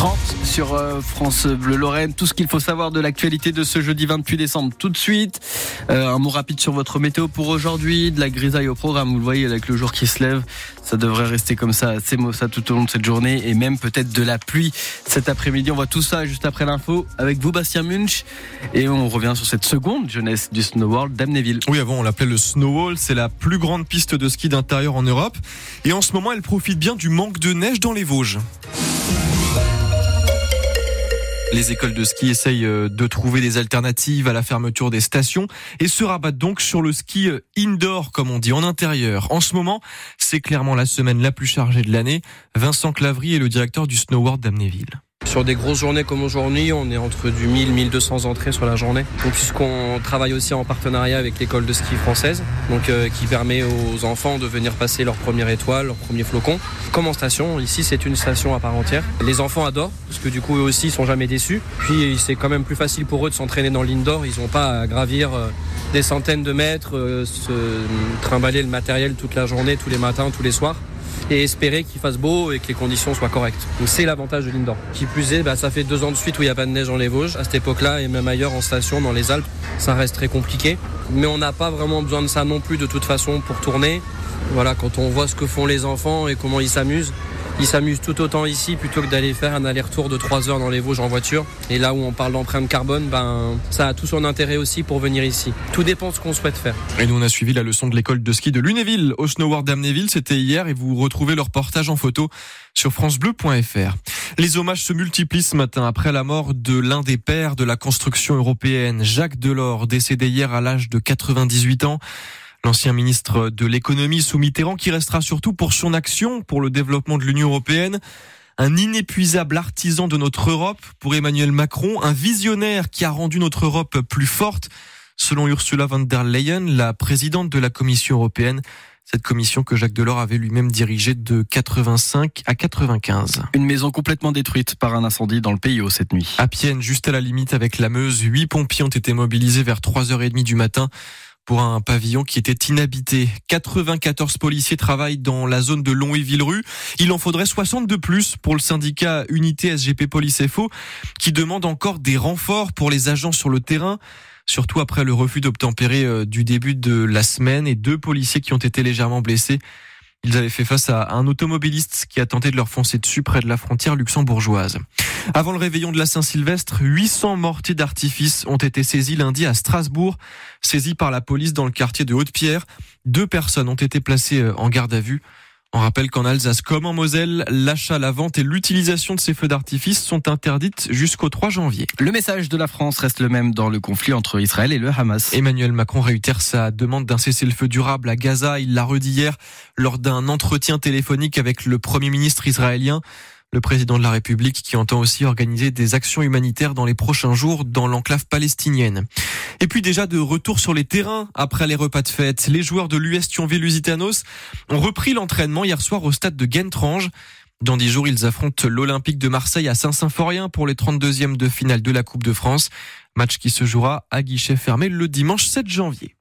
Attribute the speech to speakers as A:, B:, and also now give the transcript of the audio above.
A: 30 sur euh, France Bleu Lorraine. Tout ce qu'il faut savoir de l'actualité de ce jeudi 28 décembre. Tout de suite, euh, un mot rapide sur votre météo pour aujourd'hui. De la grisaille au programme. Vous le voyez avec le jour qui se lève. Ça devrait rester comme ça, c'est ça tout au long de cette journée et même peut-être de la pluie cet après-midi. On voit tout ça juste après l'info avec vous, Bastien Munch. Et on revient sur cette seconde jeunesse du Snow World d'Amnéville.
B: Oui, avant on l'appelait le Snow Wall. C'est la plus grande piste de ski d'intérieur en Europe. Et en ce moment, elle profite bien du manque de neige dans les Vosges. Les écoles de ski essayent euh, de trouver des alternatives à la fermeture des stations et se rabattent donc sur le ski euh, indoor, comme on dit, en intérieur. En ce moment, c'est clairement la semaine la plus chargée de l'année. Vincent Clavry est le directeur du Snow World d'Amnéville.
C: Sur des grosses journées comme aujourd'hui, on est entre du 1000 1200 entrées sur la journée. Puisqu'on travaille aussi en partenariat avec l'école de ski française, euh, qui permet aux enfants de venir passer leur première étoile, leur premier flocon. Comme en station, ici c'est une station à part entière. Les enfants adorent parce que du coup eux aussi ils sont jamais déçus. Puis c'est quand même plus facile pour eux de s'entraîner dans l'indoor, ils n'ont pas à gravir euh, des centaines de mètres, euh, se trimballer le matériel toute la journée, tous les matins, tous les soirs et espérer qu'il fasse beau et que les conditions soient correctes. Donc c'est l'avantage de l'indoor. Qui plus est, bah, ça fait deux ans de suite où il n'y a pas de neige dans les Vosges. À cette époque-là et même ailleurs en station dans les Alpes, ça reste très compliqué. Mais on n'a pas vraiment besoin de ça non plus de toute façon pour tourner. Voilà, quand on voit ce que font les enfants et comment ils s'amusent, ils s'amusent tout autant ici plutôt que d'aller faire un aller-retour de 3 heures dans les Vosges en voiture. Et là où on parle d'empreinte carbone, ben, ça a tout son intérêt aussi pour venir ici. Tout dépend de ce qu'on souhaite faire.
B: Et nous, on a suivi la leçon de l'école de ski de Lunéville au Snowboard d'Amnéville. C'était hier et vous retrouvez leur portage en photo sur francebleu.fr. Les hommages se multiplient ce matin après la mort de l'un des pères de la construction européenne, Jacques Delors, décédé hier à l'âge de 98 ans. L'ancien ministre de l'économie sous Mitterrand qui restera surtout pour son action pour le développement de l'Union européenne. Un inépuisable artisan de notre Europe pour Emmanuel Macron, un visionnaire qui a rendu notre Europe plus forte, selon Ursula von der Leyen, la présidente de la Commission européenne. Cette commission que Jacques Delors avait lui-même dirigée de 85 à 95.
A: Une maison complètement détruite par un incendie dans le pays cette nuit.
B: À Pienne, juste à la limite avec la Meuse, huit pompiers ont été mobilisés vers 3h30 du matin pour un pavillon qui était inhabité. 94 policiers travaillent dans la zone de Longwy-Villerue. Il en faudrait 60 de plus pour le syndicat Unité SGP Police FO qui demande encore des renforts pour les agents sur le terrain surtout après le refus d'obtempérer euh, du début de la semaine et deux policiers qui ont été légèrement blessés. Ils avaient fait face à un automobiliste qui a tenté de leur foncer dessus près de la frontière luxembourgeoise. Avant le réveillon de la Saint-Sylvestre, 800 mortiers d'artifice ont été saisis lundi à Strasbourg, saisis par la police dans le quartier de Haute-Pierre. Deux personnes ont été placées euh, en garde à vue. On rappelle qu'en Alsace comme en Moselle, l'achat, la vente et l'utilisation de ces feux d'artifice sont interdites jusqu'au 3 janvier.
A: Le message de la France reste le même dans le conflit entre Israël et le Hamas.
B: Emmanuel Macron réitère sa demande d'un cessez-le-feu durable à Gaza. Il l'a redit hier lors d'un entretien téléphonique avec le Premier ministre israélien le président de la République qui entend aussi organiser des actions humanitaires dans les prochains jours dans l'enclave palestinienne. Et puis déjà de retour sur les terrains après les repas de fête, les joueurs de l'US Thionville-Lusitanos ont repris l'entraînement hier soir au stade de Gentrange. Dans dix jours, ils affrontent l'Olympique de Marseille à Saint-Symphorien pour les 32e de finale de la Coupe de France. Match qui se jouera à guichet fermé le dimanche 7 janvier.